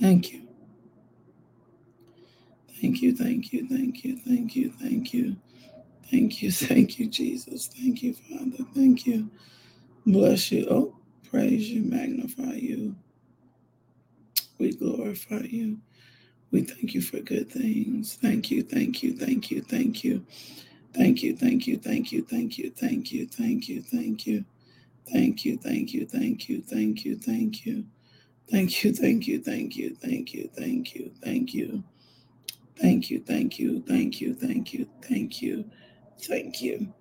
thank you. Thank you, thank you, thank you, thank you, thank you. Thank you, thank you, Jesus. Thank you, Father. Thank you. Bless you. Oh, praise you, magnify you. We glorify you. We thank you for good things. Thank you, thank you, thank you, thank you. Thank you, thank you, thank you, thank you, thank you, thank you, thank you. Thank you, thank you, thank you, thank you, thank you. Thank you, thank you, thank you, thank you, thank you, thank you. Thank you, thank you, thank you, thank you, thank you, thank you.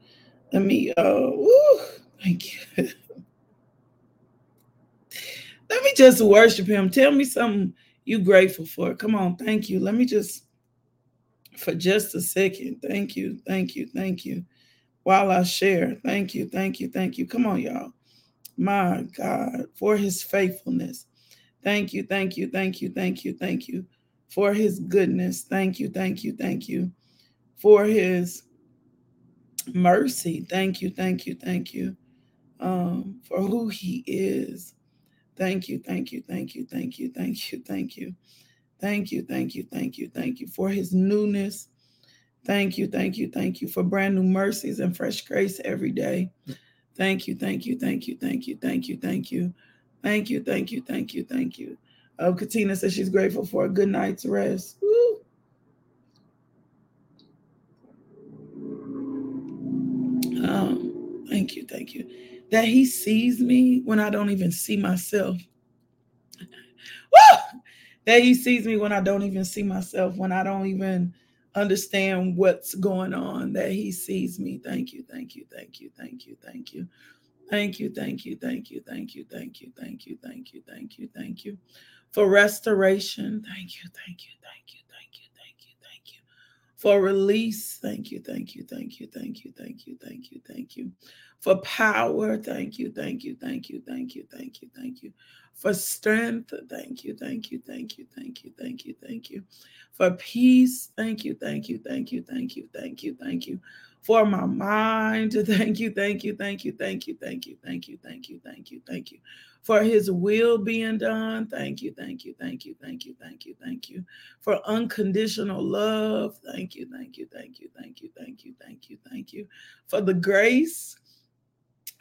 Let me uh thank you. Let me just worship him. Tell me something you grateful for. Come on, thank you. Let me just for just a second. Thank you, thank you, thank you. While I share, thank you, thank you, thank you. Come on, y'all. My God, for his faithfulness. Thank you, thank you, thank you, thank you, thank you for his goodness. Thank you, thank you, thank you for his mercy. Thank you, thank you, thank you um, for who he is. Thank you, thank you, thank you, thank you, thank you, thank you. Thank you, thank you, thank you, thank you for his newness. Thank you, thank you, thank you for brand new mercies and fresh grace every day. Thank you, thank you, thank you, thank you, thank you, thank you, thank you, thank you, thank you, thank you. Uh, Katina says she's grateful for a good night's rest. Woo. Um, thank you, thank you. That he sees me when I don't even see myself. Woo! That he sees me when I don't even see myself, when I don't even understand what's going on, that he sees me. Thank you, thank you, thank you, thank you, thank you. Thank you, thank you, thank you, thank you, thank you, thank you, thank you, thank you, thank you. For restoration, thank you, thank you, thank you, thank you, thank you, thank you. For release, thank you, thank you, thank you, thank you, thank you, thank you, thank you. For power, thank you, thank you, thank you, thank you, thank you, thank you. For strength, thank you, thank you, thank you, thank you, thank you, thank you. For peace, thank you, thank you, thank you, thank you, thank you, thank you for my mind. Thank you, thank you, thank you, thank you, thank you, thank you, thank you, thank you, thank you. For his will being done. Thank you, thank you, thank you, thank you, thank you, thank you. For unconditional love. Thank you, thank you, thank you, thank you, thank you, thank you, thank you. For the grace.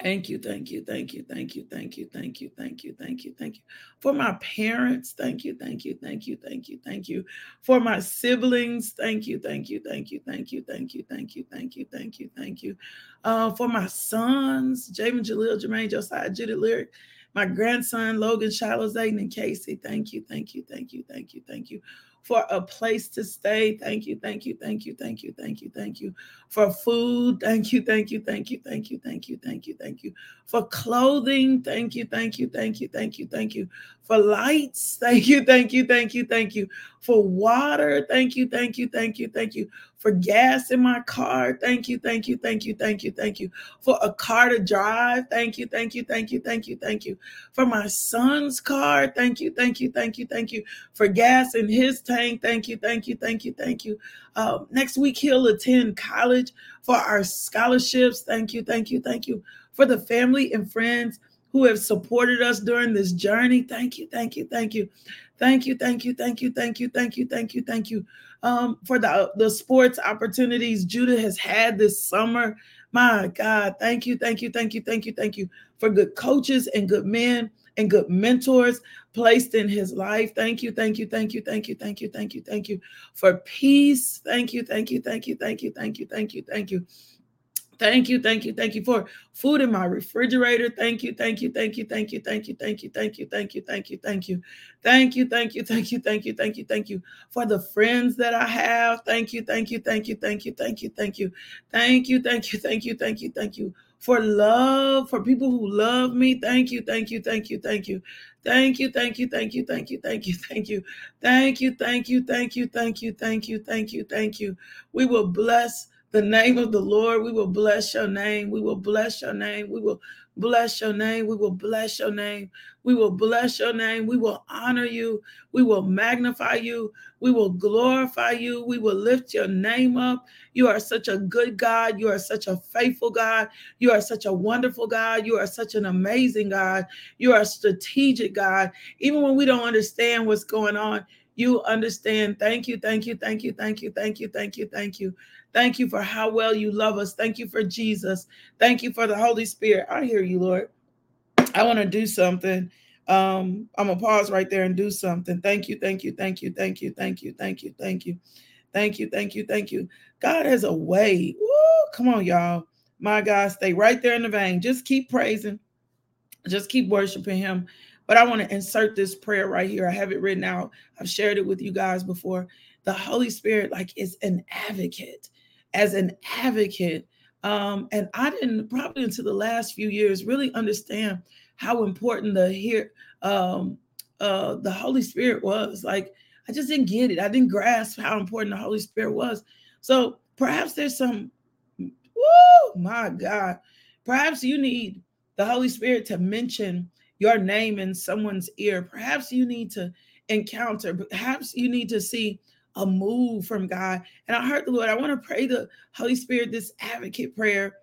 Thank you, thank you, thank you, thank you, thank you, thank you, thank you, thank you, thank you. For my parents, thank you, thank you, thank you, thank you, thank you. For my siblings, thank you, thank you, thank you, thank you, thank you, thank you, thank you, thank you, thank you. Uh, for my sons, Javen Jaleel, Jermaine, Josiah, Judith Lyric, my grandson, Logan, Shiloh, Zayden, and Casey. Thank you, thank you, thank you, thank you, thank you. For a place to stay. Thank you, thank you, thank you, thank you, thank you, thank you. For food. Thank you, thank you, thank you, thank you, thank you, thank you, thank you. For clothing. Thank you, thank you, thank you, thank you, thank you. For lights. Thank you, thank you, thank you, thank you. For water. Thank you, thank you, thank you, thank you. For gas in my car. Thank you, thank you, thank you, thank you, thank you. For a car to drive. Thank you, thank you, thank you, thank you, thank you. For my son's car. Thank you, thank you, thank you, thank you. For gas in his tank. Thank you, thank you, thank you, thank you. Uh, next week he'll attend college for our scholarships. Thank you, thank you, thank you. For the family and friends who have supported us during this journey. Thank you, thank you, thank you. Thank you, thank you, thank you, thank you, thank you, thank you, thank you. Um, for the, the sports opportunities Judah has had this summer. My God, thank you, thank you, thank you, thank you, thank you for good coaches and good men and good mentors placed in his life. Thank you, thank you, thank you, thank you, thank you, thank you, thank you for peace. Thank you, thank you, thank you, thank you, thank you, thank you, thank you. Thank you, thank you, thank you thank you for food in my refrigerator. Thank you, thank you, thank you, thank you, thank you, thank you, thank you, thank you, thank you, thank you, thank you, thank you, thank you, thank you, thank you, thank you for the friends that I have. Thank you, thank you, thank you, thank you, thank you, thank you, thank you, thank you, thank you, thank you, thank you for love, for people who love me. Thank you, thank you, thank you, thank you, thank you, thank you, thank you, thank you, thank you, thank you, thank you, thank you, thank you, thank you, thank you, thank you, thank you. We will bless the name of the Lord. We will bless your name. We will bless your name. We will bless your name. We will bless your name. We will bless your name. We will honor you. We will magnify you. We will glorify you. We will lift your name up. You are such a good God. You are such a faithful God. You are such a wonderful God. You are such an amazing God. You are a strategic God. Even when we don't understand what's going on, you understand. Thank you, thank you, thank you, thank you, thank you, thank you, thank you. Thank you for how well you love us. Thank you for Jesus. Thank you for the Holy Spirit. I hear you, Lord. I want to do something. Um, I'm gonna pause right there and do something. Thank you, thank you, thank you, thank you, thank you, thank you, thank you, thank you, thank you, thank you. God has a way. Woo, come on, y'all. My God, stay right there in the vein. Just keep praising, just keep worshiping Him. But I want to insert this prayer right here. I have it written out. I've shared it with you guys before. The Holy Spirit, like, is an advocate. As an advocate, um, and I didn't probably until the last few years really understand how important the here um, uh, the Holy Spirit was. Like I just didn't get it. I didn't grasp how important the Holy Spirit was. So perhaps there's some. Whoa, my God! Perhaps you need the Holy Spirit to mention your name in someone's ear. Perhaps you need to encounter. Perhaps you need to see a move from God. And I heard the Lord, I want to pray the Holy Spirit this advocate prayer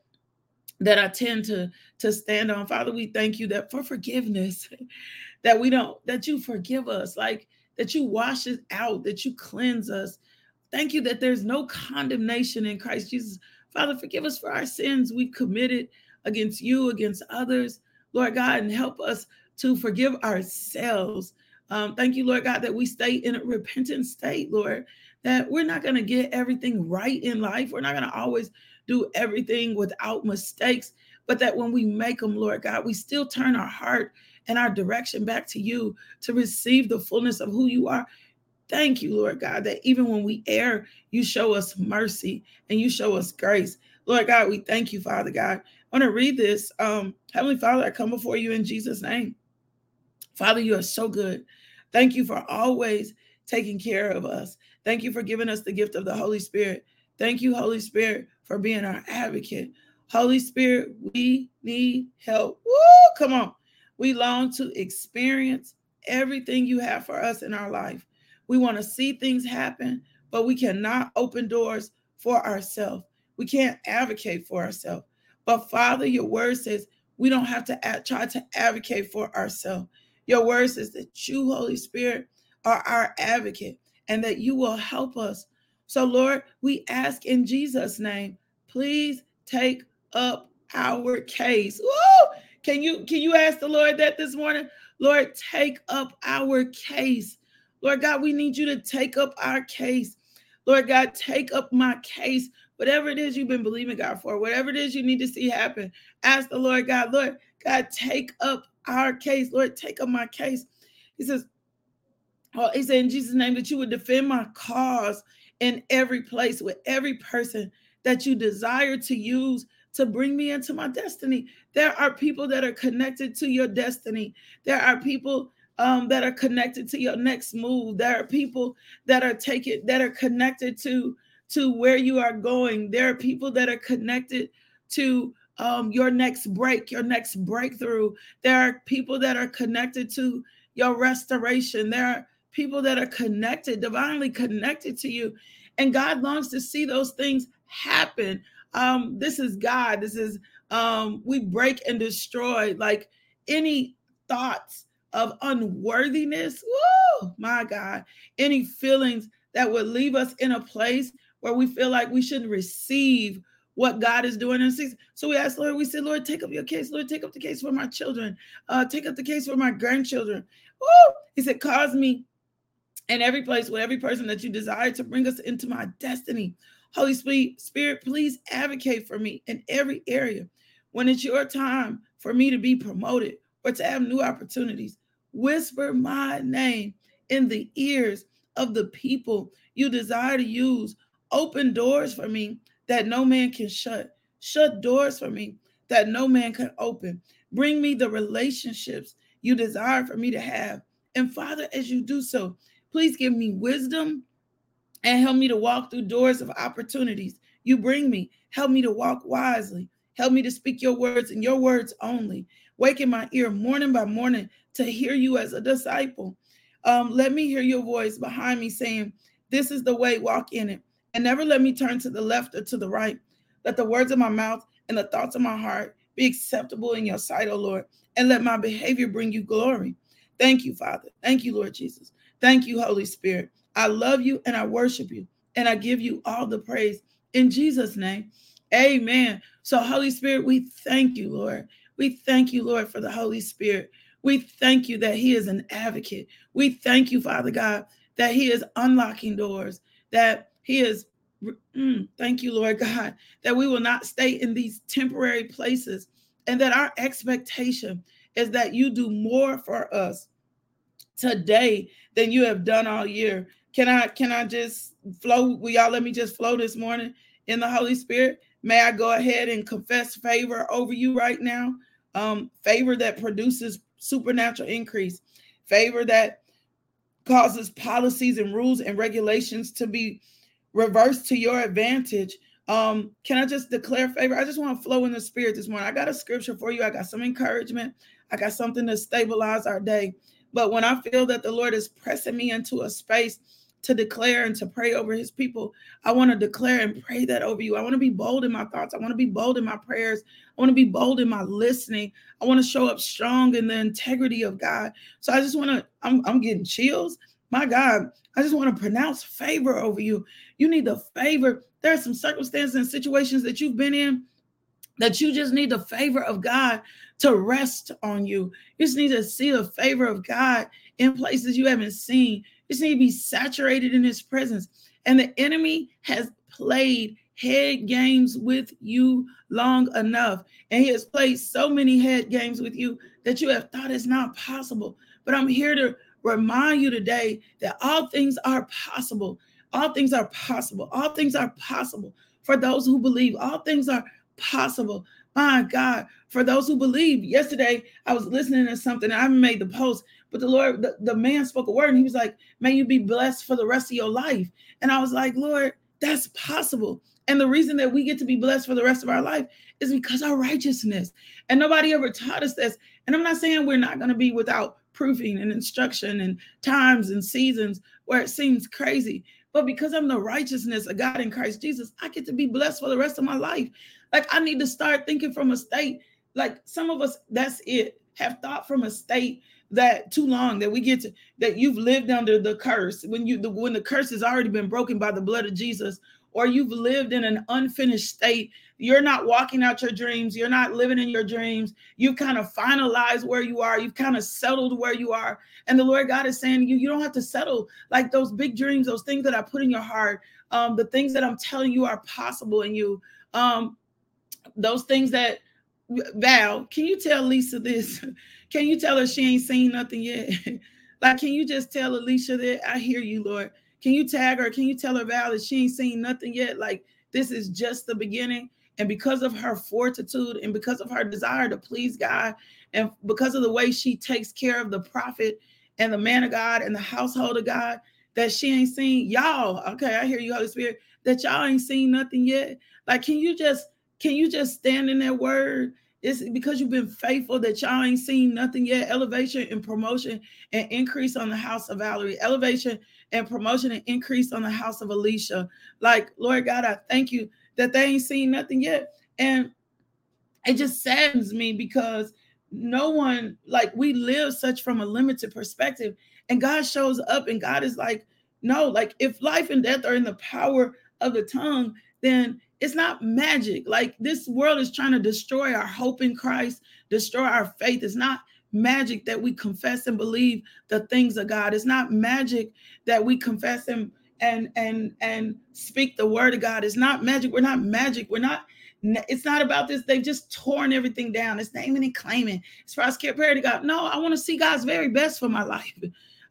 that I tend to to stand on. Father, we thank you that for forgiveness, that we don't that you forgive us, like that you wash us out, that you cleanse us. Thank you that there's no condemnation in Christ Jesus. Father, forgive us for our sins we've committed against you, against others, Lord God, and help us to forgive ourselves um, thank you, Lord God, that we stay in a repentant state, Lord, that we're not going to get everything right in life. We're not going to always do everything without mistakes, but that when we make them, Lord God, we still turn our heart and our direction back to you to receive the fullness of who you are. Thank you, Lord God, that even when we err, you show us mercy and you show us grace. Lord God, we thank you, Father God. I want to read this. Um, Heavenly Father, I come before you in Jesus' name. Father, you are so good. Thank you for always taking care of us. Thank you for giving us the gift of the Holy Spirit. Thank you, Holy Spirit, for being our advocate. Holy Spirit, we need help. Woo, come on. We long to experience everything you have for us in our life. We want to see things happen, but we cannot open doors for ourselves. We can't advocate for ourselves. But Father, your word says we don't have to try to advocate for ourselves. Your word says that you, Holy Spirit, are our advocate and that you will help us. So, Lord, we ask in Jesus' name, please take up our case. Woo! Can you can you ask the Lord that this morning? Lord, take up our case. Lord God, we need you to take up our case. Lord God, take up my case. Whatever it is you've been believing God for, whatever it is you need to see happen, ask the Lord God, Lord God, take up our case. Lord, take up my case. He says, Oh, he said in Jesus' name that you would defend my cause in every place with every person that you desire to use to bring me into my destiny. There are people that are connected to your destiny. There are people um, that are connected to your next move. There are people that are taken that are connected to to where you are going. There are people that are connected to um, your next break, your next breakthrough. There are people that are connected to your restoration. There are people that are connected, divinely connected to you. And God longs to see those things happen. Um, this is God. This is, um, we break and destroy like any thoughts of unworthiness. Whoa, my God. Any feelings that would leave us in a place where we feel like we shouldn't receive what God is doing in season. So we asked Lord, we said, Lord, take up your case. Lord, take up the case for my children. Uh, take up the case for my grandchildren. Woo! He said, cause me in every place with every person that you desire to bring us into my destiny. Holy Spirit, please advocate for me in every area. When it's your time for me to be promoted or to have new opportunities, whisper my name in the ears of the people you desire to use. Open doors for me that no man can shut. Shut doors for me that no man can open. Bring me the relationships you desire for me to have. And Father, as you do so, please give me wisdom and help me to walk through doors of opportunities you bring me. Help me to walk wisely. Help me to speak your words and your words only. Waken my ear morning by morning to hear you as a disciple. Um, let me hear your voice behind me saying, This is the way, walk in it. And never let me turn to the left or to the right. Let the words of my mouth and the thoughts of my heart be acceptable in your sight, O Lord, and let my behavior bring you glory. Thank you, Father. Thank you, Lord Jesus. Thank you, Holy Spirit. I love you and I worship you, and I give you all the praise in Jesus' name. Amen. So, Holy Spirit, we thank you, Lord. We thank you, Lord, for the Holy Spirit. We thank you that He is an advocate. We thank you, Father God, that He is unlocking doors, that He is Mm, thank you, Lord God, that we will not stay in these temporary places and that our expectation is that you do more for us today than you have done all year. Can I can I just flow? Will y'all let me just flow this morning in the Holy Spirit? May I go ahead and confess favor over you right now? Um, favor that produces supernatural increase, favor that causes policies and rules and regulations to be reverse to your advantage. Um, can I just declare favor? I just want to flow in the spirit this morning. I got a scripture for you. I got some encouragement. I got something to stabilize our day. But when I feel that the Lord is pressing me into a space to declare and to pray over his people, I want to declare and pray that over you. I want to be bold in my thoughts. I want to be bold in my prayers. I want to be bold in my listening. I want to show up strong in the integrity of God. So I just want to, I'm, I'm getting chills my God, I just want to pronounce favor over you. You need the favor. There are some circumstances and situations that you've been in that you just need the favor of God to rest on you. You just need to see the favor of God in places you haven't seen. You just need to be saturated in his presence. And the enemy has played head games with you long enough. And he has played so many head games with you that you have thought it's not possible. But I'm here to remind you today that all things are possible. All things are possible. All things are possible for those who believe. All things are possible. My God, for those who believe. Yesterday, I was listening to something. I made the post, but the Lord, the, the man spoke a word and he was like, May you be blessed for the rest of your life. And I was like, Lord, that's possible. And the reason that we get to be blessed for the rest of our life is because our righteousness. And nobody ever taught us this. And I'm not saying we're not going to be without proofing and instruction and times and seasons where it seems crazy. But because I'm the righteousness of God in Christ Jesus, I get to be blessed for the rest of my life. Like I need to start thinking from a state, like some of us, that's it, have thought from a state that too long that we get to that you've lived under the curse when you the when the curse has already been broken by the blood of Jesus or you've lived in an unfinished state. You're not walking out your dreams. You're not living in your dreams. You've kind of finalized where you are. You've kind of settled where you are. And the Lord God is saying you, you don't have to settle like those big dreams, those things that I put in your heart, um, the things that I'm telling you are possible in you. Um, those things that Val, can you tell Lisa this? Can you tell her she ain't seen nothing yet? like, can you just tell Alicia that I hear you, Lord? Can you tag her? Can you tell her Val that she ain't seen nothing yet? Like this is just the beginning. And because of her fortitude and because of her desire to please God, and because of the way she takes care of the prophet and the man of God and the household of God, that she ain't seen y'all. Okay, I hear you, Holy Spirit, that y'all ain't seen nothing yet. Like, can you just can you just stand in that word it's because you've been faithful that y'all ain't seen nothing yet. Elevation and promotion and increase on the house of Valerie. Elevation and promotion and increase on the house of Alicia. Like, Lord God, I thank you that they ain't seen nothing yet. And it just saddens me because no one, like, we live such from a limited perspective. And God shows up and God is like, no, like, if life and death are in the power of the tongue, then it's not magic. Like this world is trying to destroy our hope in Christ, destroy our faith. It's not magic that we confess and believe the things of God. It's not magic that we confess and and and and speak the word of God. It's not magic. We're not magic. We're not it's not about this. They've just torn everything down. It's naming and claiming. As far as prayer to God. No, I want to see God's very best for my life.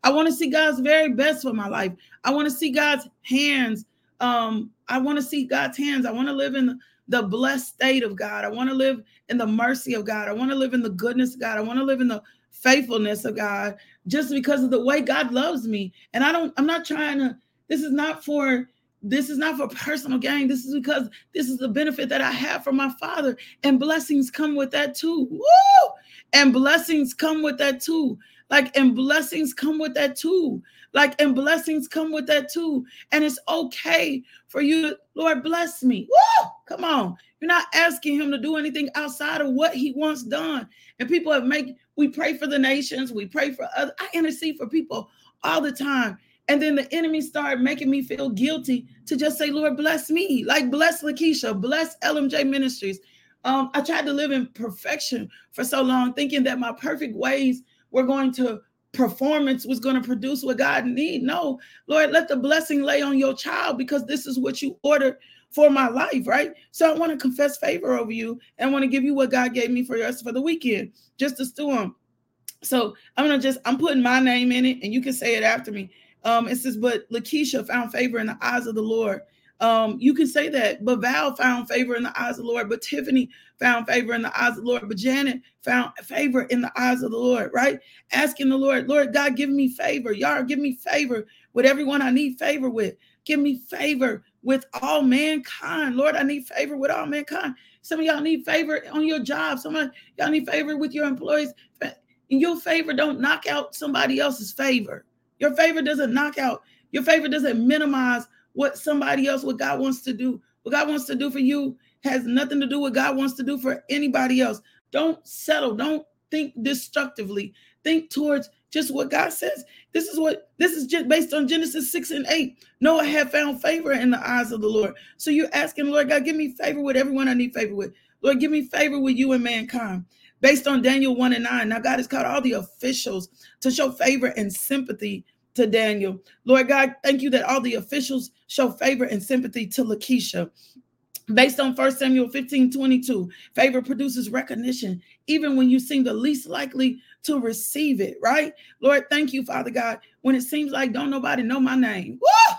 I want to see God's very best for my life. I want to see God's hands um i want to see god's hands i want to live in the blessed state of god i want to live in the mercy of god i want to live in the goodness of god i want to live in the faithfulness of god just because of the way god loves me and i don't i'm not trying to this is not for this is not for personal gain. This is because this is the benefit that I have from my father. And blessings come with that too. Woo! And blessings come with that too. Like, and blessings come with that too. Like, and blessings come with that too. And it's okay for you, Lord, bless me. Woo! Come on. You're not asking him to do anything outside of what he wants done. And people have made, we pray for the nations, we pray for other. I intercede for people all the time. And then the enemy started making me feel guilty to just say, Lord, bless me. Like, bless Lakeisha, bless LMJ Ministries. Um, I tried to live in perfection for so long, thinking that my perfect ways were going to performance was going to produce what God need. No, Lord, let the blessing lay on your child because this is what you ordered for my life, right? So I want to confess favor over you and want to give you what God gave me for us for the weekend, just to stew on. So I'm gonna just I'm putting my name in it, and you can say it after me. Um, it says, but Lakeisha found favor in the eyes of the Lord. Um, you can say that, but Val found favor in the eyes of the Lord, but Tiffany found favor in the eyes of the Lord, but Janet found favor in the eyes of the Lord, right? Asking the Lord, Lord God, give me favor. Y'all give me favor with everyone I need favor with. Give me favor with all mankind. Lord, I need favor with all mankind. Some of y'all need favor on your job. Some of y'all need favor with your employees. And your favor don't knock out somebody else's favor. Your favor doesn't knock out, your favor doesn't minimize what somebody else, what God wants to do. What God wants to do for you has nothing to do with God wants to do for anybody else. Don't settle. Don't think destructively. Think towards just what God says. This is what this is just based on Genesis 6 and 8. Noah had found favor in the eyes of the Lord. So you're asking, Lord God, give me favor with everyone I need favor with. Lord, give me favor with you and mankind. Based on Daniel 1 and 9. Now, God has called all the officials to show favor and sympathy to Daniel. Lord God, thank you that all the officials show favor and sympathy to Lakeisha. Based on 1 Samuel 15 22, favor produces recognition, even when you seem the least likely to receive it, right? Lord, thank you, Father God. When it seems like don't nobody know my name, Woo!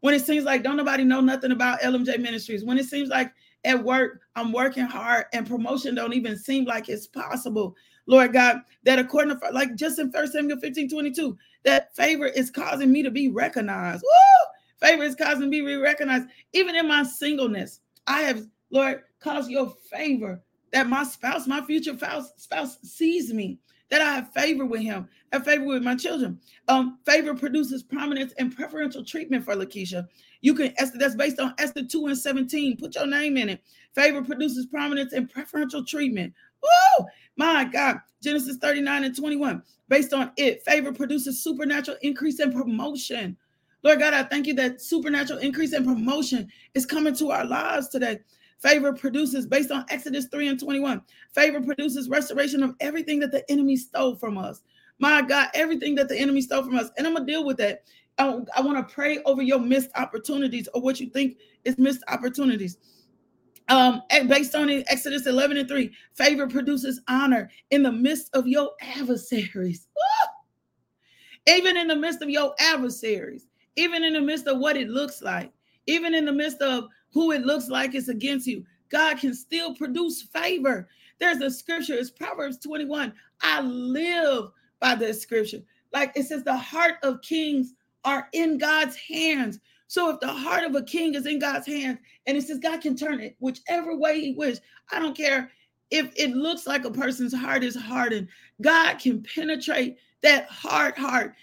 when it seems like don't nobody know nothing about LMJ Ministries, when it seems like at work I'm working hard and promotion don't even seem like it's possible. Lord God, that according to like just in 1 Samuel 15 22, that favor is causing me to be recognized. Woo! Favor is causing me to be recognized. Even in my singleness, I have, Lord, caused your favor that my spouse, my future spouse, sees me, that I have favor with him, have favor with my children. Um, favor produces prominence and preferential treatment for Lakeisha. You can Esther, that's based on Esther 2 and 17. Put your name in it. Favor produces prominence and preferential treatment. Woo! My God. Genesis 39 and 21. Based on it, favor produces supernatural increase and promotion. Lord God, I thank you that supernatural increase and promotion is coming to our lives today. Favor produces, based on Exodus 3 and 21, favor produces restoration of everything that the enemy stole from us. My God, everything that the enemy stole from us. And I'm going to deal with that. I, want to pray over your missed opportunities or what you think is missed opportunities. Um, and based on Exodus 11 and 3, favor produces honor in the midst of your adversaries. Even in the midst of your adversaries, even in the midst of what it looks like, even in the midst of who it looks like it's against you, God can still produce favor. There's a scripture, it's Proverbs 21. I live by this scripture. Like it says, the heart of kings are in God's hands. So if the heart of a king is in God's hands and it says God can turn it whichever way he wishes, I don't care if it looks like a person's heart is hardened, God can penetrate that hard heart.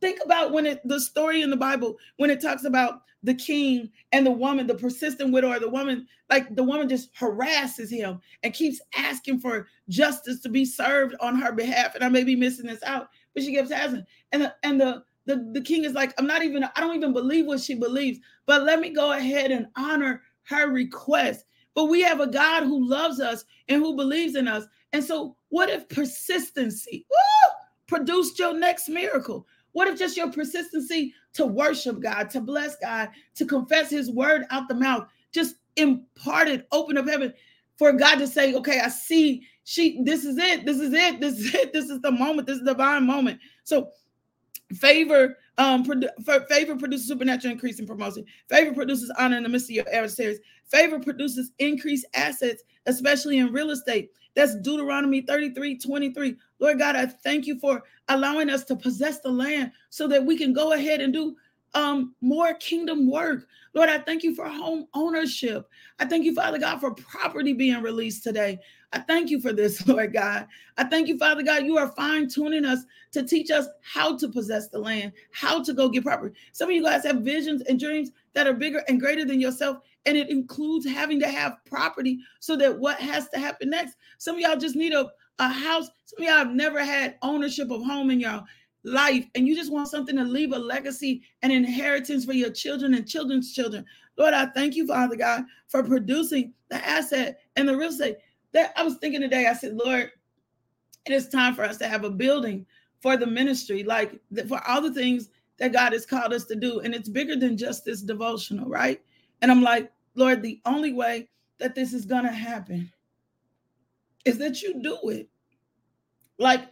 Think about when it the story in the Bible when it talks about the king and the woman, the persistent widow, or the woman, like the woman just harasses him and keeps asking for justice to be served on her behalf. And I may be missing this out, but she keeps asking. And the, and the the, the king is like, I'm not even, I don't even believe what she believes, but let me go ahead and honor her request. But we have a God who loves us and who believes in us. And so, what if persistency woo, produced your next miracle? What if just your persistency to worship God, to bless God, to confess his word out the mouth, just imparted, open up heaven for God to say, okay, I see she, this is it, this is it, this is it, this is the moment, this is the divine moment. So Favor, um, produ- favor produces supernatural increase in promotion. Favor produces honor in the midst of your adversaries. Favor produces increased assets, especially in real estate. That's Deuteronomy 33 23. Lord God, I thank you for allowing us to possess the land so that we can go ahead and do um more kingdom work. Lord, I thank you for home ownership. I thank you, Father God, for property being released today. I thank you for this, Lord God. I thank you, Father God. You are fine tuning us to teach us how to possess the land, how to go get property. Some of you guys have visions and dreams that are bigger and greater than yourself, and it includes having to have property so that what has to happen next. Some of y'all just need a, a house. Some of y'all have never had ownership of home in y'all life and you just want something to leave a legacy and inheritance for your children and children's children. Lord, I thank you, Father God, for producing the asset and the real estate. That I was thinking today, I said, Lord, it is time for us to have a building for the ministry, like for all the things that God has called us to do. And it's bigger than just this devotional, right? And I'm like, Lord, the only way that this is going to happen is that you do it. Like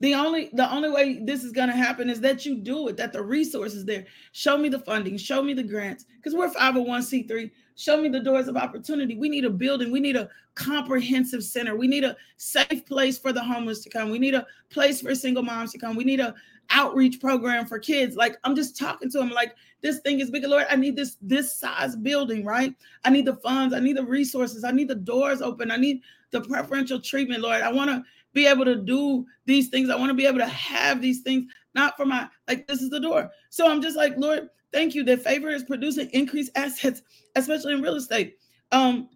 the only the only way this is going to happen is that you do it, that the resources there. Show me the funding, show me the grants because we're 501c3. Show me the doors of opportunity. We need a building. We need a comprehensive center. We need a safe place for the homeless to come. We need a place for single moms to come. We need a outreach program for kids. Like I'm just talking to them like this thing is big. Lord, I need this this size building, right? I need the funds, I need the resources, I need the doors open, I need the preferential treatment, Lord. I want to be able to do these things. I want to be able to have these things, not for my like this is the door. So I'm just like, Lord, thank you that favor is producing increased assets, especially in real estate. Um,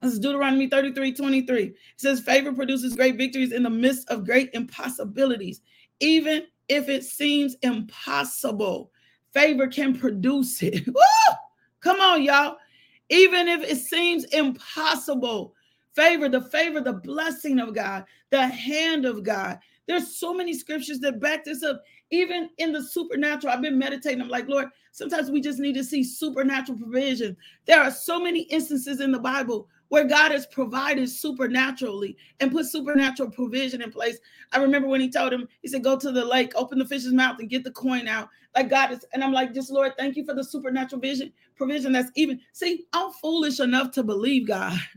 this is Deuteronomy 33 23. It says, Favor produces great victories in the midst of great impossibilities. Even if it seems impossible, favor can produce it. Come on, y'all. Even if it seems impossible, favor, the favor, the blessing of God, the hand of God. There's so many scriptures that back this up. Even in the supernatural, I've been meditating. I'm like, Lord, sometimes we just need to see supernatural provision. There are so many instances in the Bible where God has provided supernaturally and put supernatural provision in place. I remember when he told him, he said, Go to the lake, open the fish's mouth, and get the coin out. Like God is, and I'm like, just Lord, thank you for the supernatural vision, provision that's even. See, I'm foolish enough to believe God.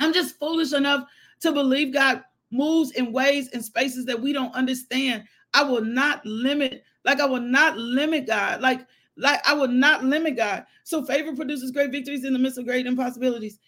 I'm just foolish enough to believe God moves in ways and spaces that we don't understand. I will not limit, like I will not limit God. Like like I will not limit God. So favor produces great victories in the midst of great impossibilities.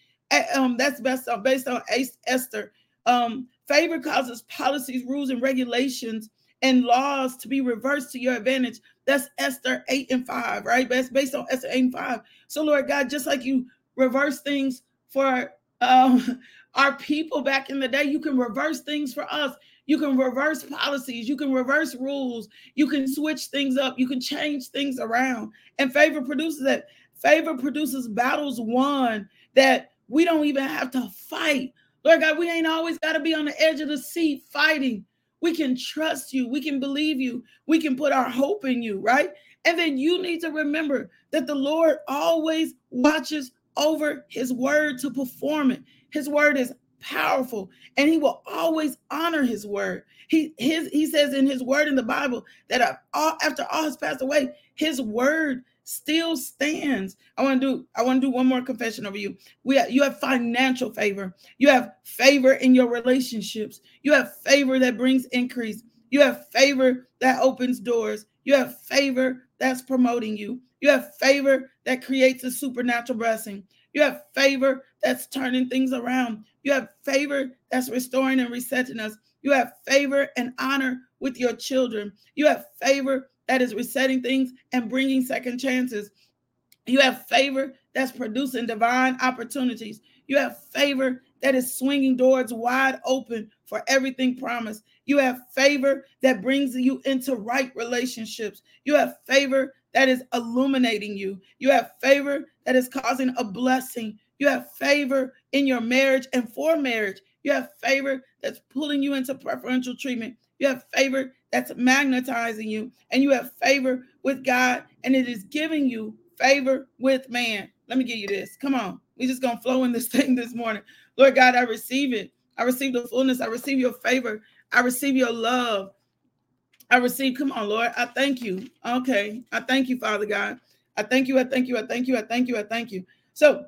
Um, that's best on, based on Esther. Um, favor causes policies, rules, and regulations and laws to be reversed to your advantage. That's Esther 8 and 5, right? That's based on Esther 8 and 5. So, Lord God, just like you reverse things for um, our people back in the day, you can reverse things for us. You can reverse policies, you can reverse rules, you can switch things up, you can change things around. And favor produces that. Favor produces battles won that we don't even have to fight. Lord God, we ain't always got to be on the edge of the seat fighting. We can trust you. We can believe you. We can put our hope in you, right? And then you need to remember that the Lord always watches over his word to perform it. His word is powerful and he will always honor his word. He his he says in his word in the bible that after all has passed away his word still stands. I want to do i want to do one more confession over you. We have, you have financial favor. You have favor in your relationships. You have favor that brings increase. You have favor that opens doors. You have favor that's promoting you. You have favor that creates a supernatural blessing you have favor that's turning things around. You have favor that's restoring and resetting us. You have favor and honor with your children. You have favor that is resetting things and bringing second chances. You have favor that's producing divine opportunities. You have favor that is swinging doors wide open for everything promised. You have favor that brings you into right relationships. You have favor that is illuminating you. You have favor that is causing a blessing. You have favor in your marriage and for marriage. You have favor that's pulling you into preferential treatment. You have favor that's magnetizing you. And you have favor with God, and it is giving you favor with man. Let me give you this. Come on. we just going to flow in this thing this morning. Lord God, I receive it. I receive the fullness. I receive your favor. I receive your love. I receive. Come on, Lord. I thank you. Okay. I thank you, Father God. I thank you. I thank you. I thank you. I thank you. I thank you. So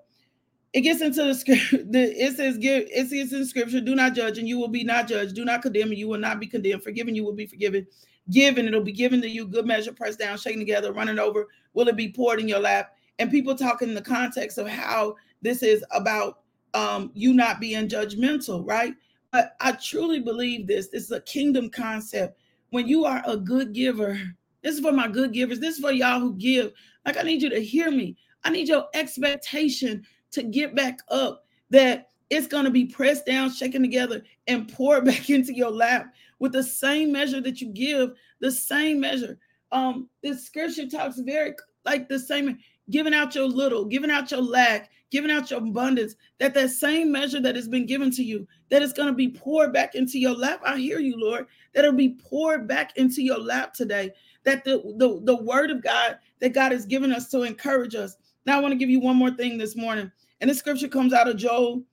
it gets into the scripture. It says, "Give." It says in scripture, "Do not judge, and you will be not judged. Do not condemn, and you will not be condemned. Forgiven, you will be forgiven. Given, it'll be given to you. Good measure, pressed down, shaking together, running over. Will it be poured in your lap? And people talking in the context of how this is about um, you not being judgmental, right? But I truly believe this. This is a kingdom concept. When you are a good giver, this is for my good givers. This is for y'all who give. Like, I need you to hear me. I need your expectation to get back up that it's going to be pressed down, shaken together, and poured back into your lap with the same measure that you give, the same measure. Um, the scripture talks very like the same giving out your little, giving out your lack, giving out your abundance, that that same measure that has been given to you, that is going to be poured back into your lap. I hear you, Lord, that'll be poured back into your lap today. That the, the, the word of God that God has given us to encourage us. Now, I want to give you one more thing this morning. And the scripture comes out of Joel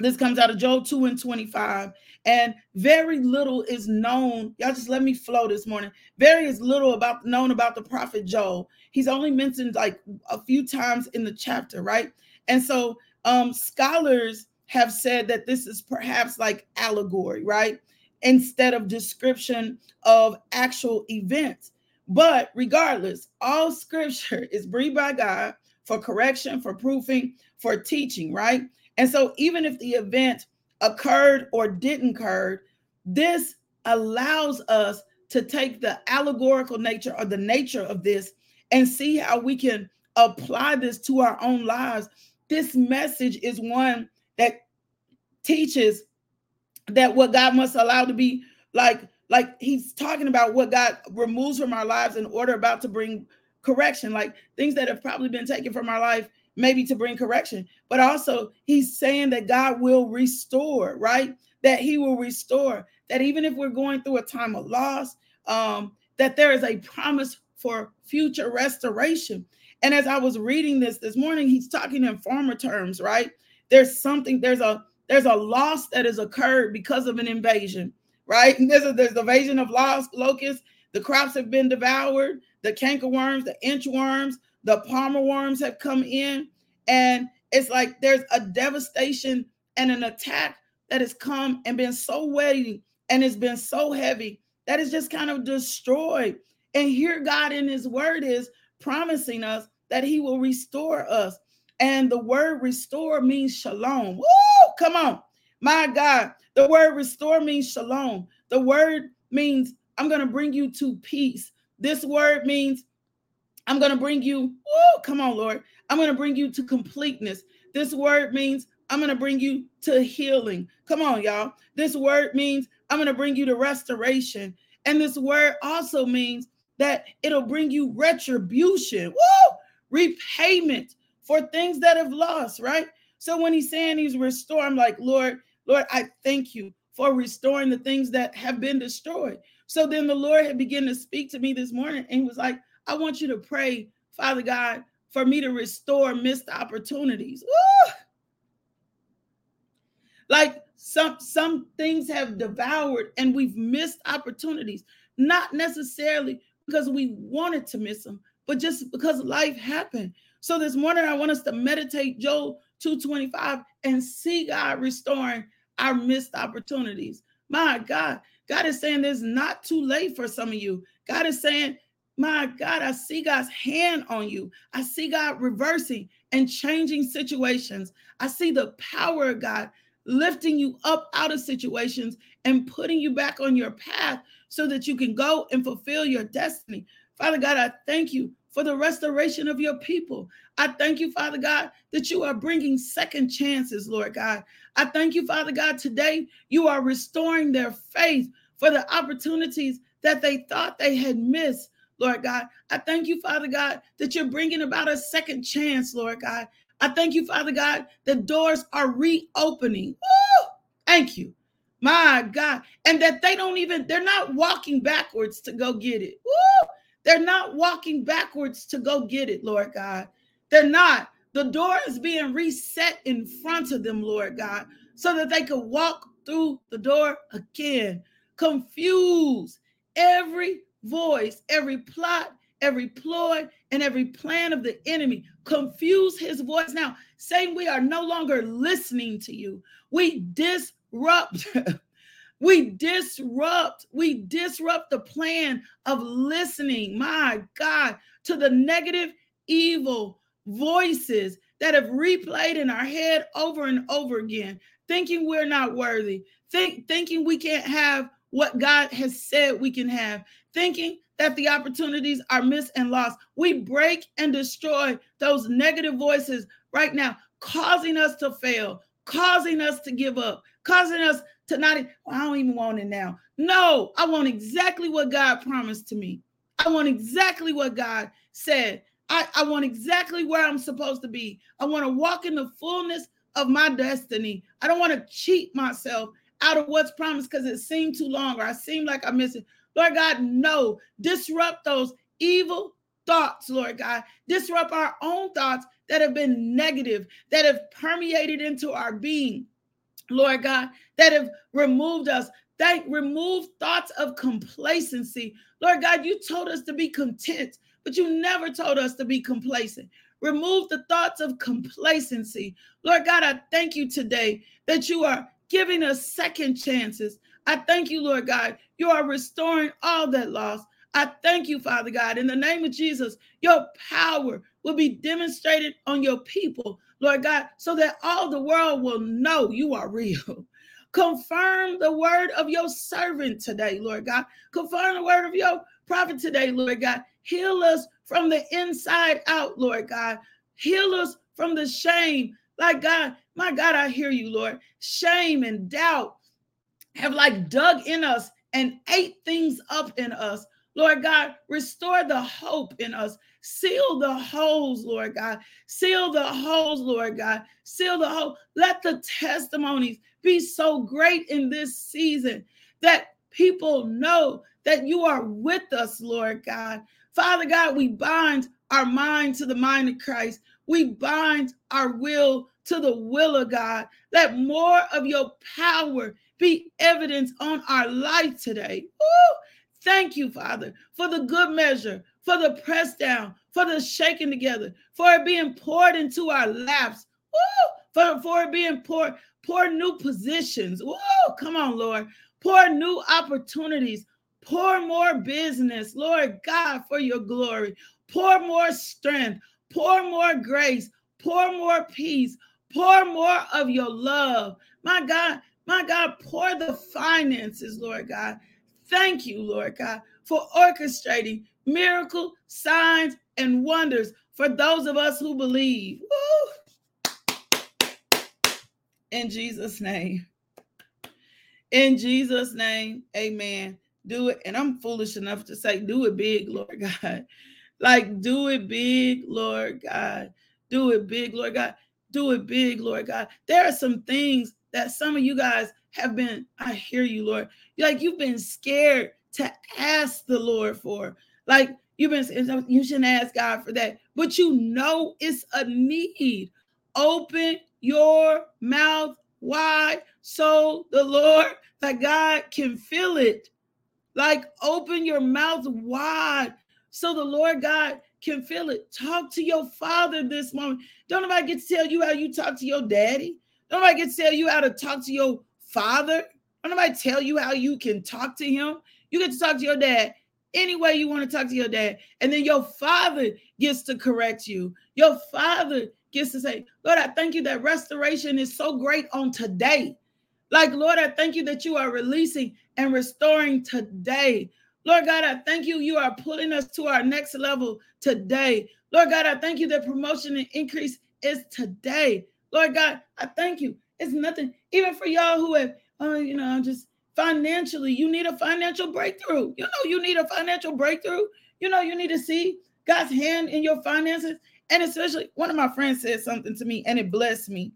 this comes out of Joel 2 and 25. And very little is known. Y'all just let me flow this morning. Very is little about known about the prophet Joel. He's only mentioned like a few times in the chapter, right? And so um scholars have said that this is perhaps like allegory, right? Instead of description of actual events. But regardless, all scripture is breathed by God for correction, for proofing, for teaching, right? And so, even if the event occurred or didn't occur, this allows us to take the allegorical nature or the nature of this and see how we can apply this to our own lives. This message is one that teaches that what God must allow to be like, like he's talking about what God removes from our lives in order about to bring correction, like things that have probably been taken from our life maybe to bring correction, but also he's saying that God will restore, right? That he will restore, that even if we're going through a time of loss, um, that there is a promise for future restoration. And as I was reading this this morning, he's talking in farmer terms, right? There's something, there's a there's a loss that has occurred because of an invasion, right? There's a there's the invasion of lost locusts, the crops have been devoured, the cankerworms, the inchworms, the palmer worms have come in, and it's like there's a devastation and an attack that has come and been so weighty and it's been so heavy that it's just kind of destroyed. And here, God in His Word is promising us that He will restore us. And the word restore means shalom. Woo! Come on. My God. The word restore means shalom. The word means I'm going to bring you to peace. This word means I'm going to bring you, oh, come on, Lord. I'm going to bring you to completeness. This word means I'm going to bring you to healing. Come on, y'all. This word means I'm going to bring you to restoration. And this word also means that it'll bring you retribution, woo, repayment for things that have lost, right? So when he's saying he's restored, I'm like, Lord, Lord, I thank you for restoring the things that have been destroyed. So then the Lord had begun to speak to me this morning and he was like, I want you to pray, Father God, for me to restore missed opportunities. Woo! Like some some things have devoured and we've missed opportunities, not necessarily because we wanted to miss them, but just because life happened. So this morning I want us to meditate Joel 225 and see God restoring our missed opportunities. My God, God is saying there's not too late for some of you. God is saying my God, I see God's hand on you. I see God reversing and changing situations. I see the power of God lifting you up out of situations and putting you back on your path so that you can go and fulfill your destiny. Father God, I thank you for the restoration of your people. I thank you, Father God, that you are bringing second chances, Lord God. I thank you, Father God, today you are restoring their faith for the opportunities that they thought they had missed. Lord God. I thank you, Father God, that you're bringing about a second chance, Lord God. I thank you, Father God, the doors are reopening. Woo! Thank you, my God. And that they don't even, they're not walking backwards to go get it. Woo! They're not walking backwards to go get it, Lord God. They're not. The door is being reset in front of them, Lord God, so that they could walk through the door again. Confuse every voice, every plot, every ploy, and every plan of the enemy. Confuse his voice now, saying we are no longer listening to you. We disrupt We disrupt, we disrupt the plan of listening, my God, to the negative, evil voices that have replayed in our head over and over again, thinking we're not worthy, think, thinking we can't have what God has said we can have, thinking that the opportunities are missed and lost. We break and destroy those negative voices right now, causing us to fail, causing us to give up, causing us to not, well, I don't even want it now. No, I want exactly what God promised to me. I want exactly what God said. I, I want exactly where I'm supposed to be. I want to walk in the fullness of my destiny. I don't want to cheat myself out of what's promised because it seemed too long or I seem like I'm missing. Lord God, no, disrupt those evil thoughts, Lord God. Disrupt our own thoughts that have been negative, that have permeated into our being, Lord God, that have removed us. Thank, remove thoughts of complacency. Lord God, you told us to be content, but you never told us to be complacent. Remove the thoughts of complacency. Lord God, I thank you today that you are giving us second chances. I thank you, Lord God. You are restoring all that lost. I thank you, Father God. In the name of Jesus, your power will be demonstrated on your people, Lord God, so that all the world will know you are real. Confirm the word of your servant today, Lord God. Confirm the word of your prophet today, Lord God. Heal us from the inside out, Lord God. Heal us from the shame, like God, my God, I hear you, Lord. Shame and doubt have like dug in us and ate things up in us. Lord God, restore the hope in us. Seal the holes, Lord God. Seal the holes, Lord God. Seal the hole. Let the testimonies be so great in this season that people know that you are with us, Lord God. Father God, we bind our mind to the mind of Christ. We bind our will to the will of God. Let more of your power be evidence on our life today. Woo! Thank you, Father, for the good measure, for the press down, for the shaking together, for it being poured into our laps. Woo! For, for it being poured, pour new positions. Woo! Come on, Lord. Pour new opportunities. Pour more business, Lord God, for your glory. Pour more strength. Pour more grace. Pour more peace. Pour more of your love. My God, my God, pour the finances, Lord God. Thank you, Lord God, for orchestrating miracle signs and wonders for those of us who believe. Woo! In Jesus' name. In Jesus' name, amen. Do it. And I'm foolish enough to say, do it big, Lord God. Like, do it big, Lord God. Do it big, Lord God do it big, Lord God. There are some things that some of you guys have been, I hear you, Lord. Like you've been scared to ask the Lord for. Like you've been, you shouldn't ask God for that, but you know it's a need. Open your mouth wide so the Lord, that God can fill it. Like open your mouth wide so the Lord God can feel it. Talk to your father this moment. Don't nobody get to tell you how you talk to your daddy. Nobody can tell you how to talk to your father. Nobody tell you how you can talk to him. You get to talk to your dad any way you want to talk to your dad. And then your father gets to correct you. Your father gets to say, Lord, I thank you that restoration is so great on today. Like, Lord, I thank you that you are releasing and restoring today. Lord God, I thank you. You are pulling us to our next level today. Lord God, I thank you that promotion and increase is today. Lord God, I thank you. It's nothing, even for y'all who have, oh, you know, just financially, you need a financial breakthrough. You know, you need a financial breakthrough. You know, you need to see God's hand in your finances. And especially, one of my friends said something to me and it blessed me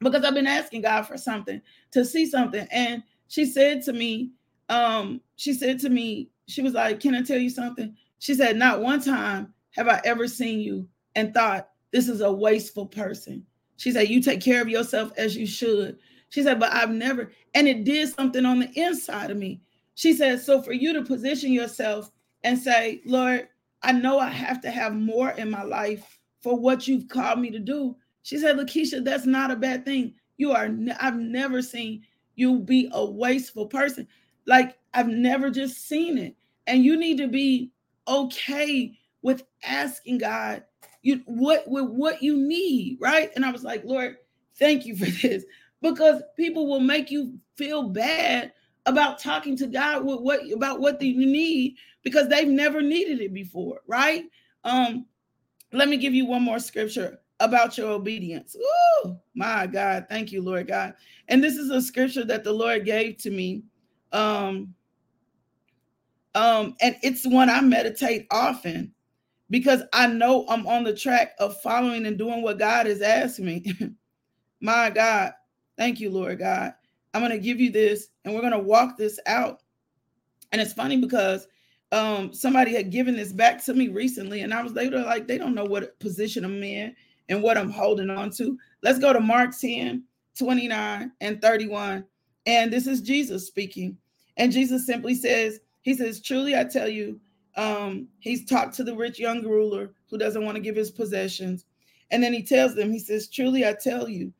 because I've been asking God for something to see something. And she said to me, um, she said to me, she was like, Can I tell you something? She said, Not one time have I ever seen you and thought this is a wasteful person. She said, You take care of yourself as you should. She said, But I've never, and it did something on the inside of me. She said, So for you to position yourself and say, Lord, I know I have to have more in my life for what you've called me to do. She said, Lakeisha, that's not a bad thing. You are, I've never seen you'll be a wasteful person. Like I've never just seen it. And you need to be okay with asking God you what with what you need, right? And I was like, Lord, thank you for this. Because people will make you feel bad about talking to God with what about what you need because they've never needed it before, right? Um, let me give you one more scripture about your obedience. Oh my God, thank you, Lord God. And this is a scripture that the Lord gave to me. Um, um, and it's one I meditate often because I know I'm on the track of following and doing what God has asked me. my God, thank you, Lord God. I'm going to give you this and we're going to walk this out. And it's funny because um somebody had given this back to me recently and I was they were like they don't know what position I'm in and what I'm holding on to. Let's go to Mark 10, 29 and 31. And this is Jesus speaking. And Jesus simply says, He says, Truly I tell you, um, he's talked to the rich young ruler who doesn't want to give his possessions. And then he tells them, He says, Truly I tell you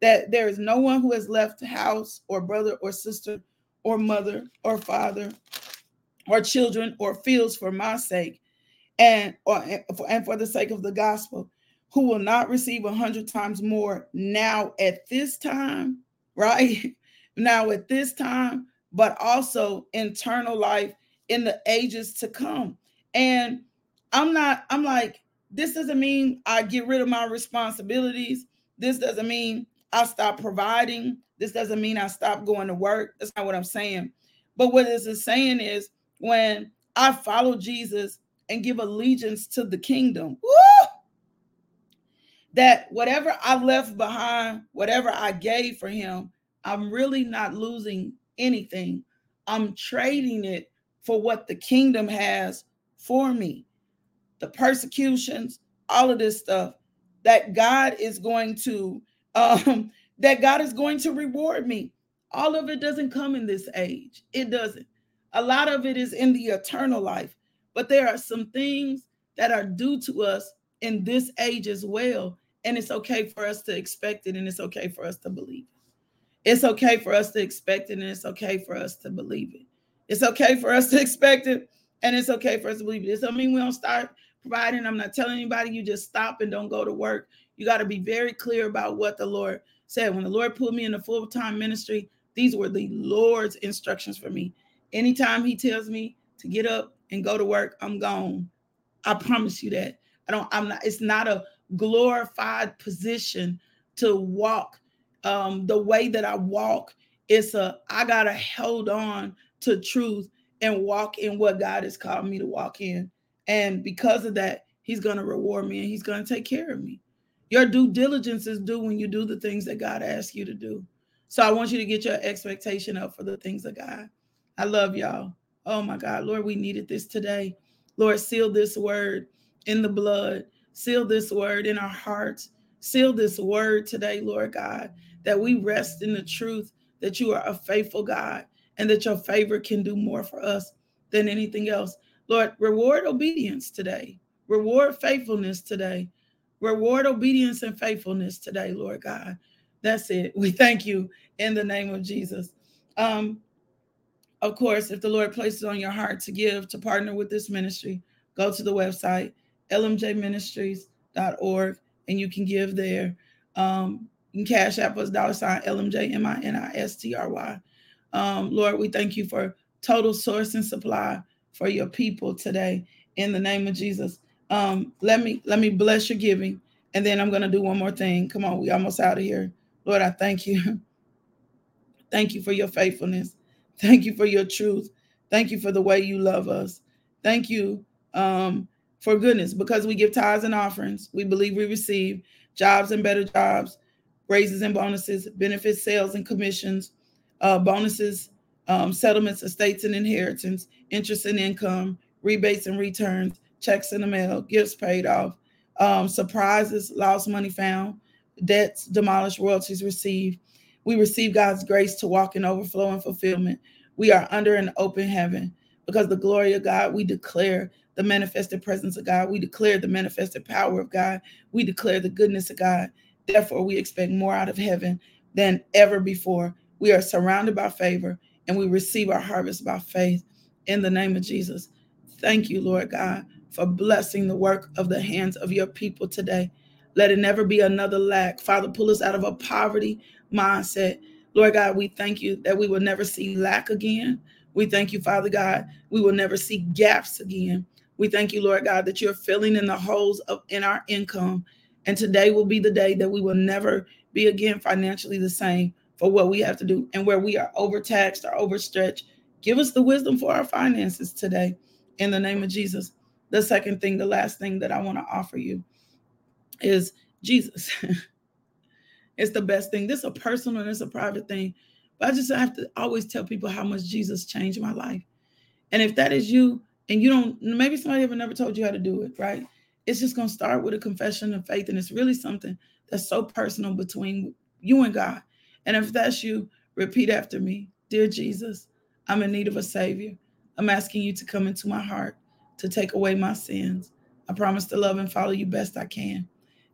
that there is no one who has left house or brother or sister or mother or father or children or fields for my sake and or and for the sake of the gospel who will not receive a hundred times more now at this time, right? now at this time, but also eternal life in the ages to come. And I'm not, I'm like, this doesn't mean I get rid of my responsibilities. This doesn't mean I stop providing. This doesn't mean I stop going to work. That's not what I'm saying. But what this is saying is when I follow Jesus and give allegiance to the kingdom, woo, that whatever I left behind, whatever I gave for him, I'm really not losing anything. I'm trading it for what the kingdom has for me. The persecutions, all of this stuff that God is going to um that God is going to reward me. All of it doesn't come in this age. It doesn't. A lot of it is in the eternal life, but there are some things that are due to us in this age as well. And it's okay for us to expect it and it's okay for us to believe it. It's okay for us to expect it and it's okay for us to believe it. It's okay for us to expect it and it's okay for us to believe it. It doesn't mean we don't start providing. I'm not telling anybody you just stop and don't go to work. You got to be very clear about what the Lord said. When the Lord put me in the full time ministry, these were the Lord's instructions for me. Anytime He tells me to get up and go to work, I'm gone. I promise you that. I don't, I'm not, it's not a glorified position to walk um, the way that I walk. It's a, I got to hold on to truth and walk in what God has called me to walk in. And because of that, He's going to reward me and He's going to take care of me. Your due diligence is due when you do the things that God asks you to do. So I want you to get your expectation up for the things of God. I love y'all. Oh my God, Lord, we needed this today. Lord, seal this word in the blood, seal this word in our hearts, seal this word today, Lord God, that we rest in the truth that you are a faithful God and that your favor can do more for us than anything else. Lord, reward obedience today, reward faithfulness today, reward obedience and faithfulness today, Lord God. That's it. We thank you in the name of Jesus. Um, of course, if the Lord places on your heart to give, to partner with this ministry, go to the website, lmjministries.org, and you can give there. Um, you can cash app us dollar sign LMJ M I N I S T R Y. Um, Lord, we thank you for total source and supply for your people today in the name of Jesus. Um, let me let me bless your giving, and then I'm gonna do one more thing. Come on, we almost out of here. Lord, I thank you. thank you for your faithfulness. Thank you for your truth. Thank you for the way you love us. Thank you um, for goodness because we give tithes and offerings. We believe we receive jobs and better jobs, raises and bonuses, benefits, sales and commissions, uh, bonuses, um, settlements, estates and inheritance, interest and income, rebates and returns, checks in the mail, gifts paid off, um, surprises, lost money found, debts demolished, royalties received. We receive God's grace to walk in overflow and fulfillment. We are under an open heaven because the glory of God, we declare the manifested presence of God. We declare the manifested power of God. We declare the goodness of God. Therefore, we expect more out of heaven than ever before We are surrounded by favor and we receive our harvest by faith in the name of Jesus. Thank you, Lord God, for blessing the work of the hands of your people today. Let it never be another lack. Father, pull us out of a poverty mindset. Lord God, we thank you that we will never see lack again. We thank you, Father God, we will never see gaps again. We thank you, Lord God, that you're filling in the holes of in our income. And today will be the day that we will never be again financially the same for what we have to do and where we are overtaxed or overstretched. Give us the wisdom for our finances today in the name of Jesus. The second thing, the last thing that I want to offer you is Jesus. it's the best thing. This is a personal and it's a private thing. But I just have to always tell people how much Jesus changed my life. And if that is you, and you don't, maybe somebody ever never told you how to do it, right? It's just going to start with a confession of faith. And it's really something that's so personal between you and God. And if that's you, repeat after me Dear Jesus, I'm in need of a Savior. I'm asking you to come into my heart to take away my sins. I promise to love and follow you best I can.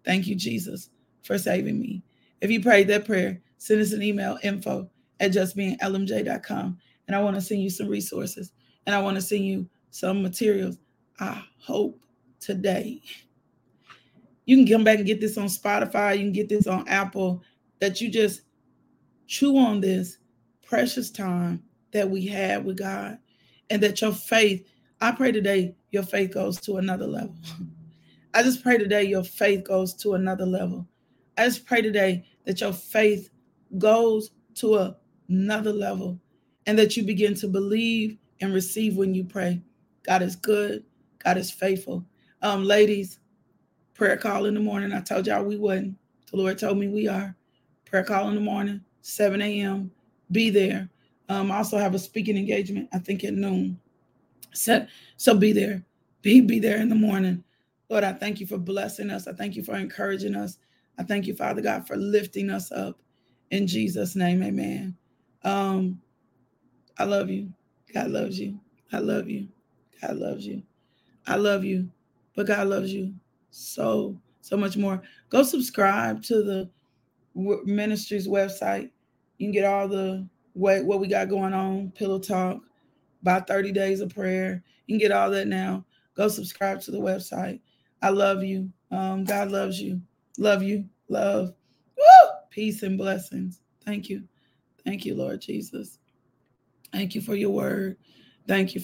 Thank you, Jesus, for saving me. If you prayed that prayer, send us an email info at justbeinglmj.com. And I want to send you some resources and I want to send you some materials. I hope today you can come back and get this on Spotify, you can get this on Apple, that you just chew on this precious time that we had with God and that your faith, I pray today your faith goes to another level. I just pray today your faith goes to another level. I just pray today that your faith goes to a, another level and that you begin to believe and receive when you pray. God is good, God is faithful. Um, ladies, prayer call in the morning. I told y'all we wouldn't. The Lord told me we are. Prayer call in the morning, 7 a.m. Be there. Um, I also have a speaking engagement, I think at noon. So, so be there. Be be there in the morning. Lord, I thank you for blessing us. I thank you for encouraging us. I thank you, Father God, for lifting us up. In Jesus' name, amen. Um, I love you. God loves you. I love you. God loves you. I love you, but God loves you so, so much more. Go subscribe to the ministry's website. You can get all the what, what we got going on, Pillow Talk, by 30 days of prayer. You can get all that now. Go subscribe to the website. I love you. Um, God loves you. Love you. Love. Woo! Peace and blessings. Thank you. Thank you, Lord Jesus. Thank you for your word. Thank you.